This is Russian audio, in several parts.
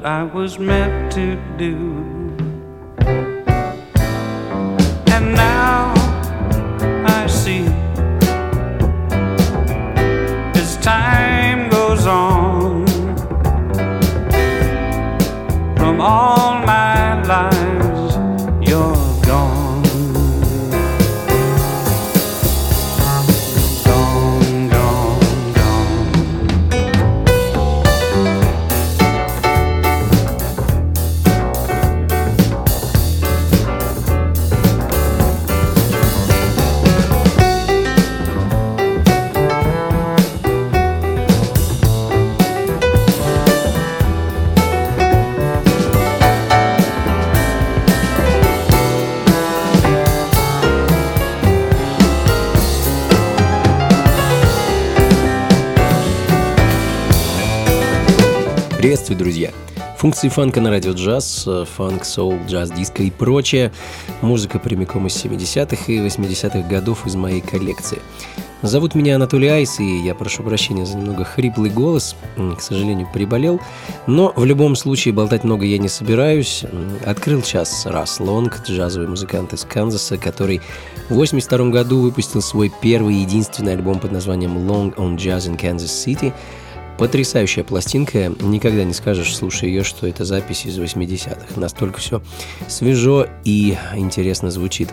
That I was meant to do. Функции фанка на радио джаз, э, фанк, соул, джаз, диско и прочее. Музыка прямиком из 70-х и 80-х годов из моей коллекции. Зовут меня Анатолий Айс, и я прошу прощения за немного хриплый голос. К сожалению, приболел. Но в любом случае болтать много я не собираюсь. Открыл час раз Лонг, джазовый музыкант из Канзаса, который в 82 году выпустил свой первый и единственный альбом под названием Long on Jazz in Kansas City – Потрясающая пластинка, никогда не скажешь, слушая ее, что это запись из 80-х. Настолько все свежо и интересно звучит.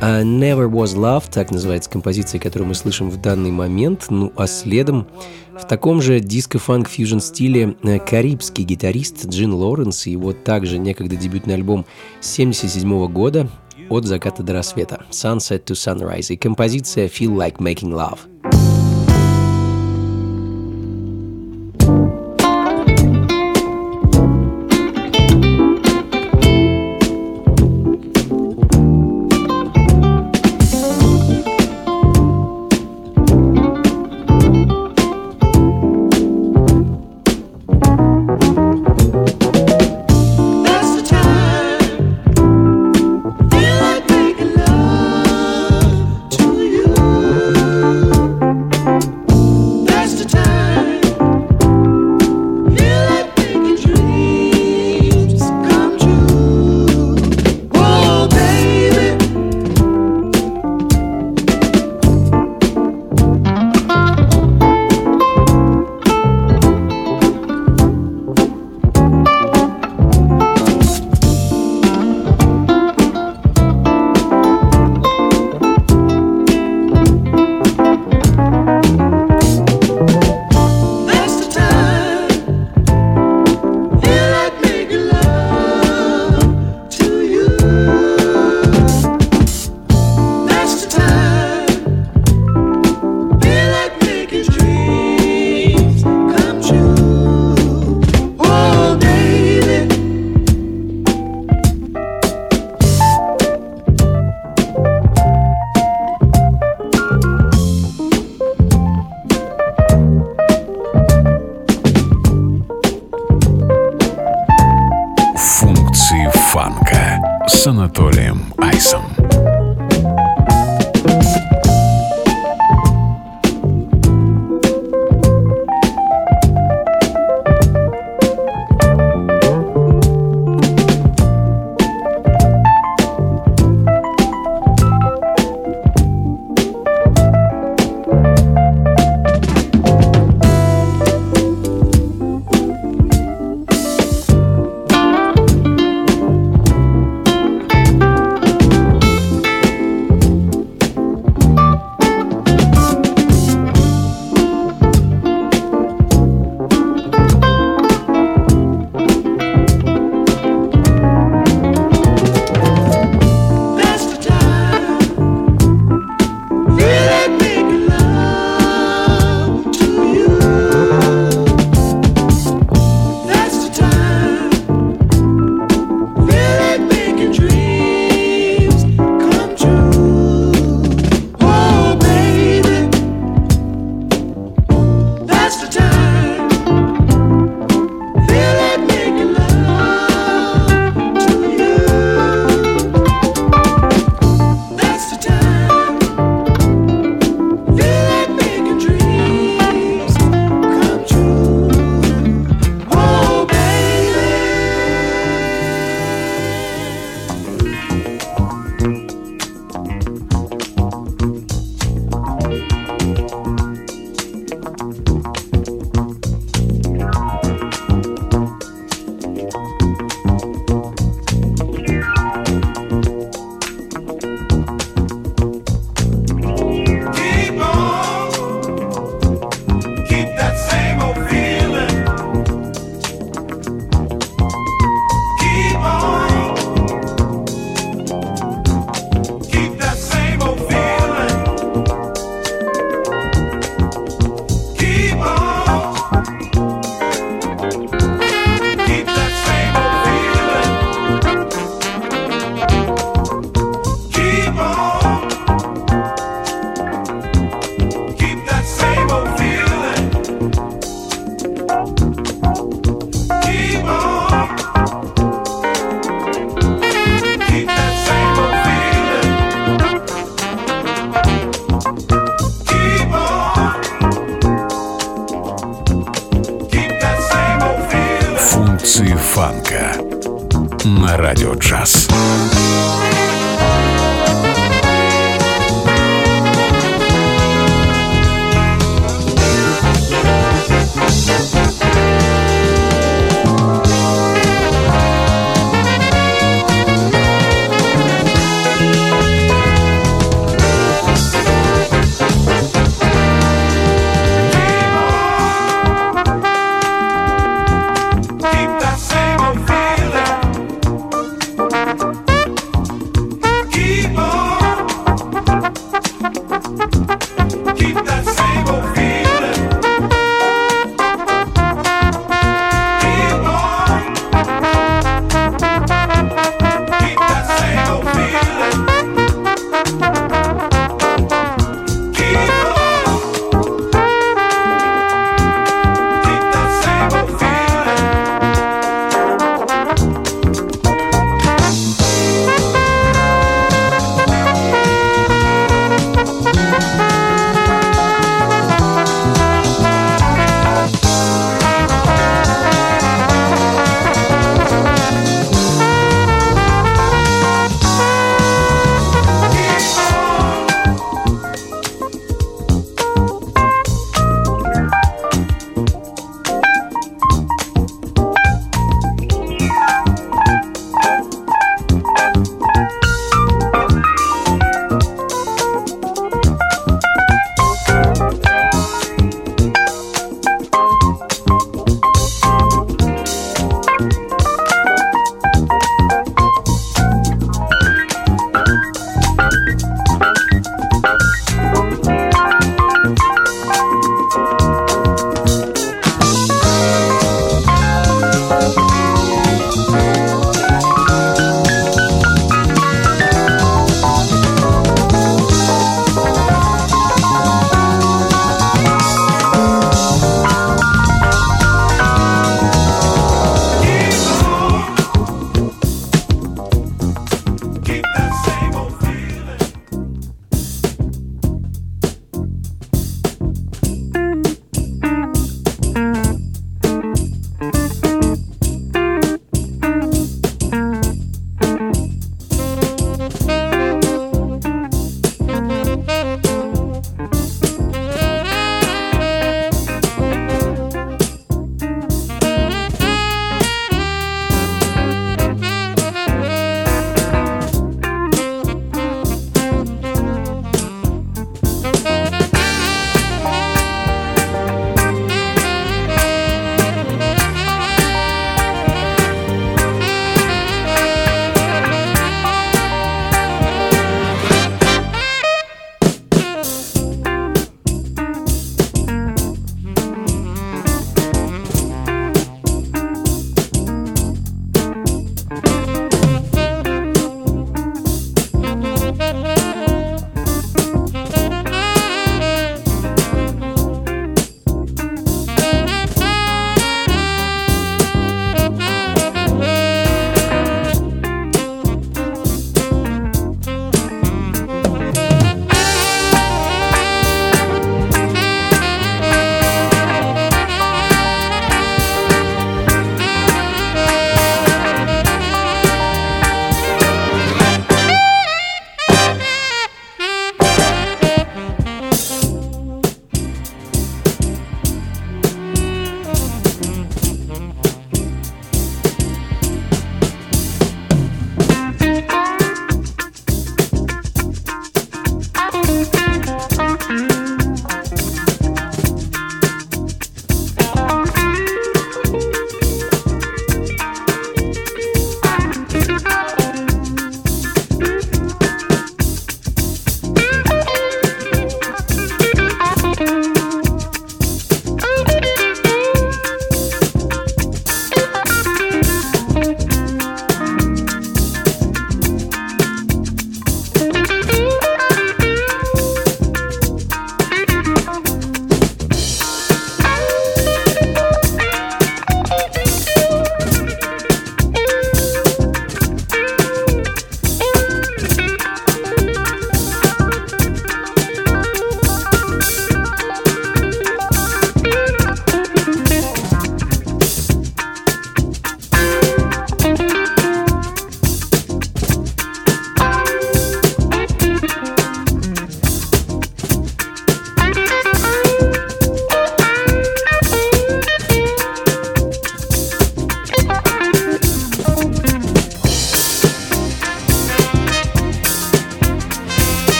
Uh, Never Was Love, так называется композиция, которую мы слышим в данный момент. Ну а следом в таком же диско-фанк-фьюжн стиле э, карибский гитарист Джин Лоренс и его также некогда дебютный альбом 77 года «От заката до рассвета» Sunset to Sunrise и композиция Feel Like Making Love.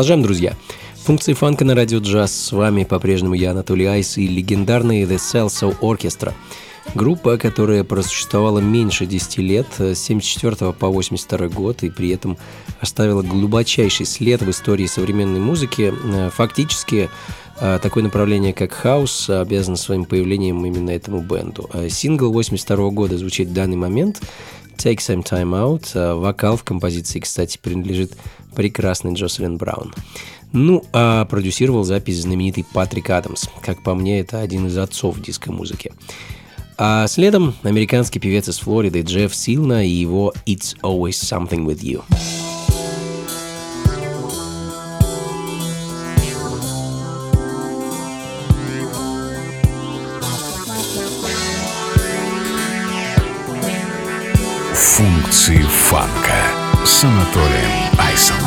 Продолжаем, друзья. Функции фанка на радио джаз. С вами по-прежнему я, Анатолий Айс и легендарный The Salsoul Orchestra. Группа, которая просуществовала меньше 10 лет, с 74 по 82 год, и при этом оставила глубочайший след в истории современной музыки. Фактически, э, такое направление, как хаус, обязано своим появлением именно этому бенду. Э, сингл 82 года звучит в данный момент Take Some Time Out. Э, вокал в композиции, кстати, принадлежит прекрасный Джоселин Браун. Ну, а продюсировал запись знаменитый Патрик Адамс. Как по мне, это один из отцов диско-музыки. А следом американский певец из Флориды Джефф Силна и его «It's Always Something With You». Функции фанка с Анатолием Айсом.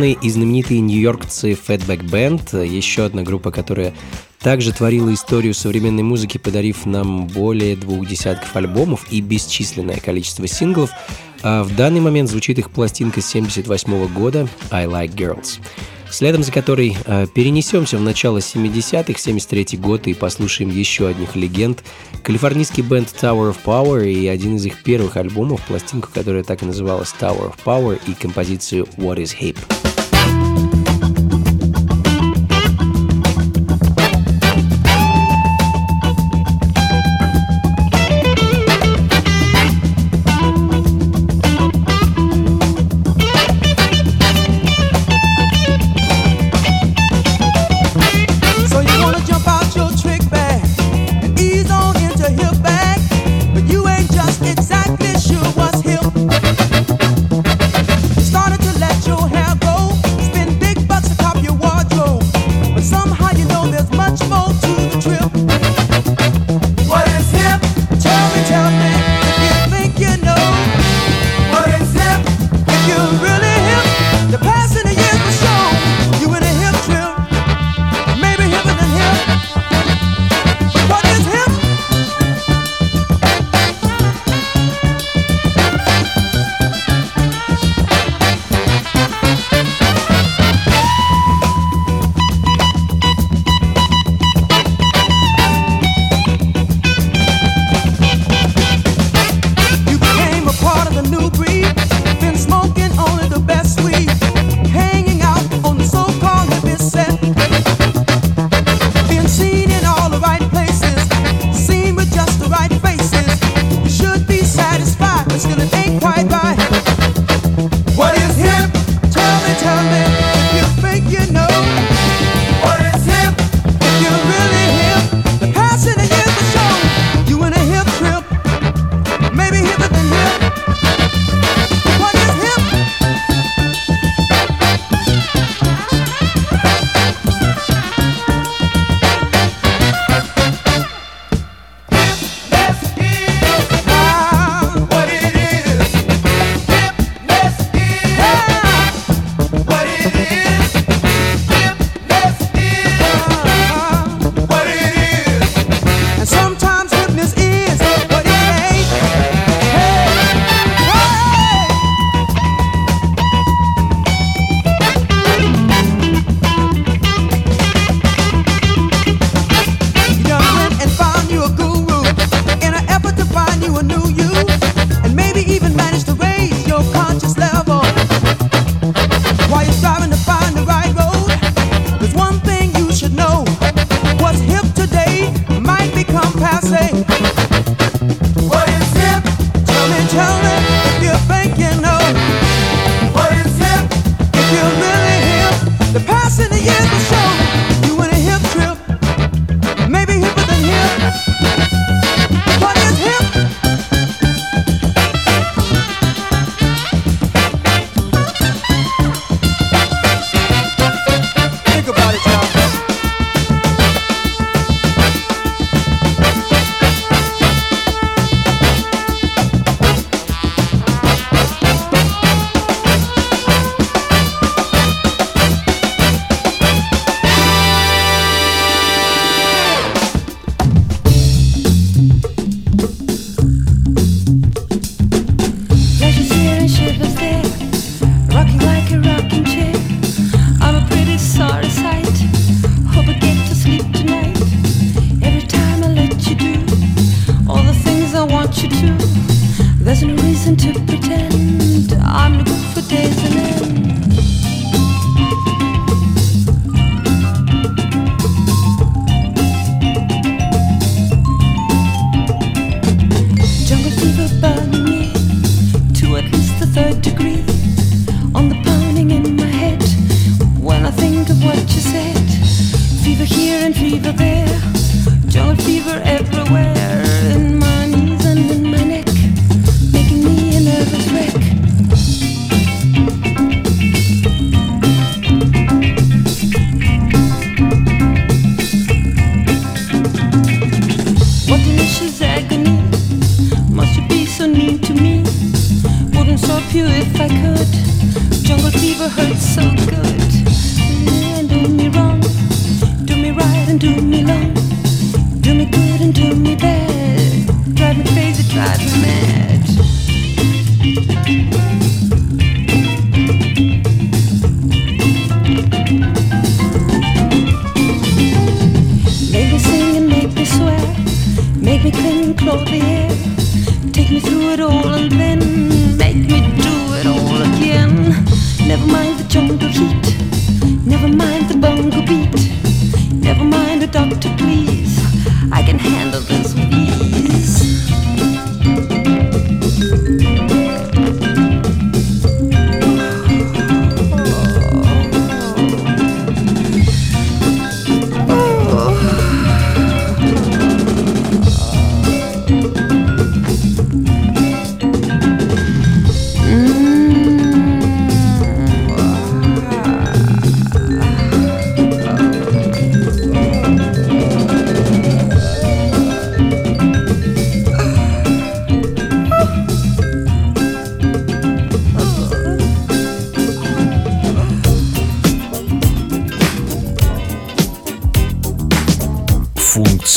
Легендарные и знаменитые нью-йоркцы Fatback Band, еще одна группа, которая также творила историю современной музыки, подарив нам более двух десятков альбомов и бесчисленное количество синглов, а в данный момент звучит их пластинка 78 года «I Like Girls» следом за которой э, перенесемся в начало 70-х, 73 год и послушаем еще одних легенд. Калифорнийский бенд Tower of Power и один из их первых альбомов, пластинку, которая так и называлась Tower of Power и композицию What is Hip.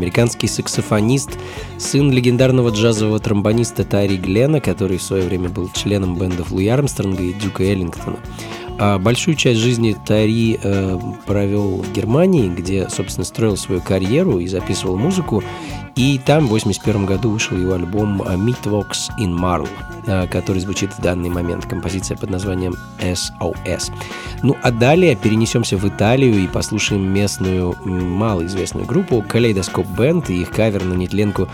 Американский саксофонист, сын легендарного джазового тромбониста Тари Глена, который в свое время был членом бендов Луи Армстронга и Дюка Эллингтона. А большую часть жизни Тари э, провел в Германии, где, собственно, строил свою карьеру и записывал музыку. И там в 1981 году вышел его альбом Meatvox in Marl, э, который звучит в данный момент. Композиция под названием SOS. Ну а далее перенесемся в Италию и послушаем местную малоизвестную группу Kaleidoscope Band и их кавер на нетленку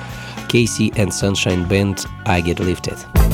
Casey and Sunshine Band I Get Lifted.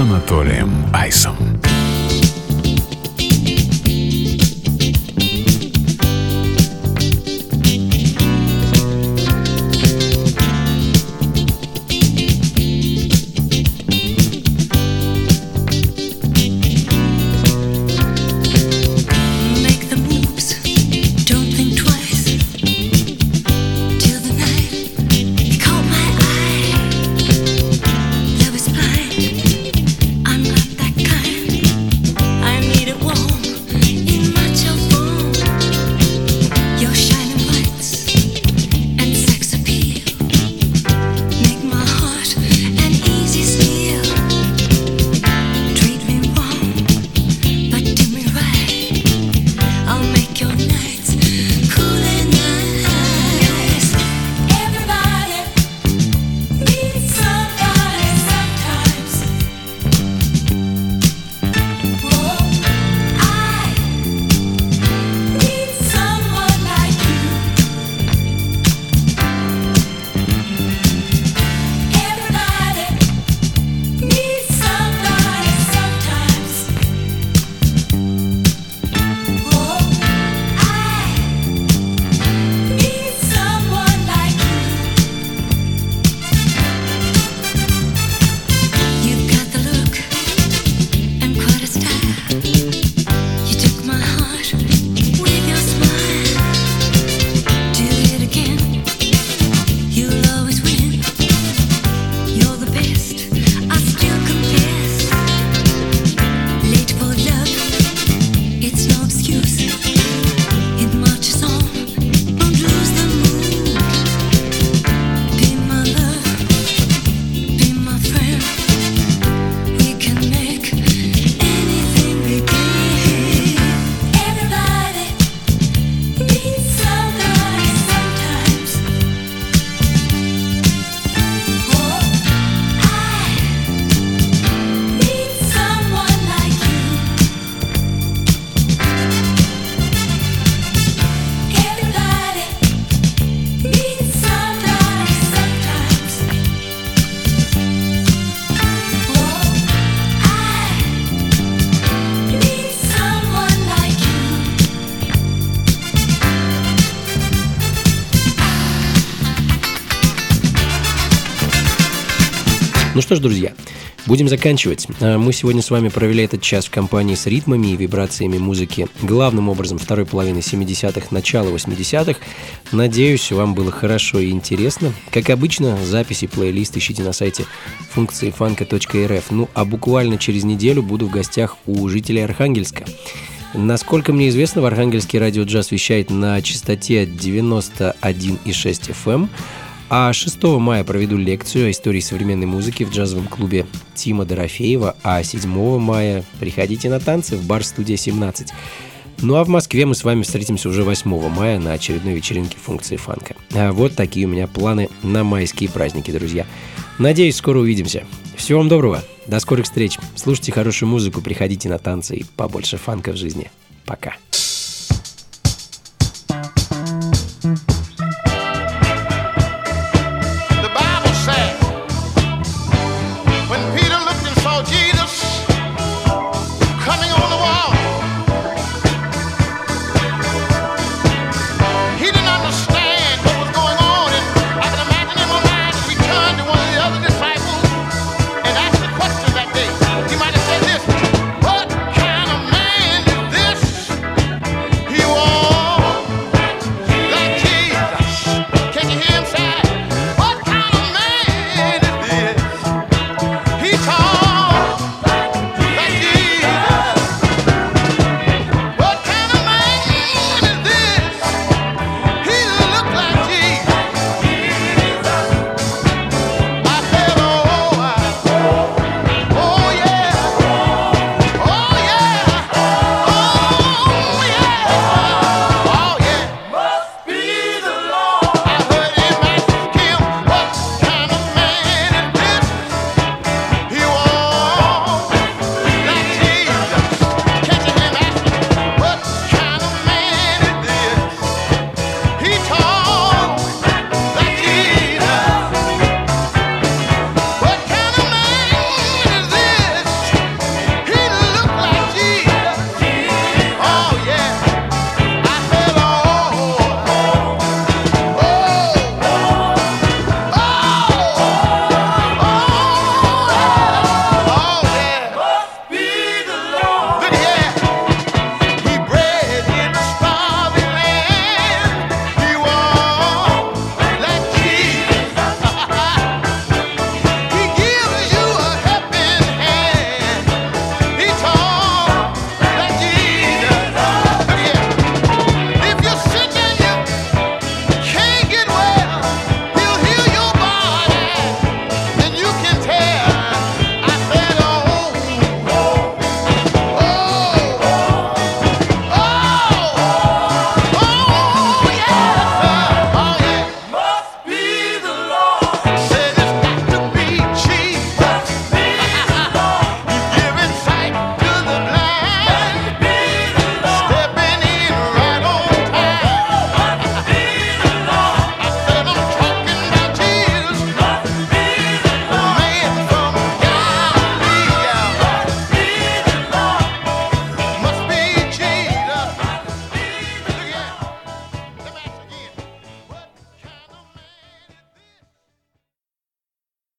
Анатолием что ж, друзья, будем заканчивать. А, Мы сегодня с вами провели этот час в компании с ритмами и вибрациями музыки, главным образом второй половины 70-х, начала 80-х. Надеюсь, вам было хорошо и интересно. Как обычно, записи плейлист ищите на сайте функции фанка.рф. Ну, а буквально через неделю буду в гостях у жителей Архангельска. Насколько мне известно, в Архангельске радио джаз вещает на частоте 91,6 FM. А 6 мая проведу лекцию о истории современной музыки в джазовом клубе Тима Дорофеева, а 7 мая приходите на танцы в бар «Студия 17». Ну а в Москве мы с вами встретимся уже 8 мая на очередной вечеринке функции фанка. А вот такие у меня планы на майские праздники, друзья. Надеюсь, скоро увидимся. Всего вам доброго, до скорых встреч. Слушайте хорошую музыку, приходите на танцы и побольше фанка в жизни. Пока.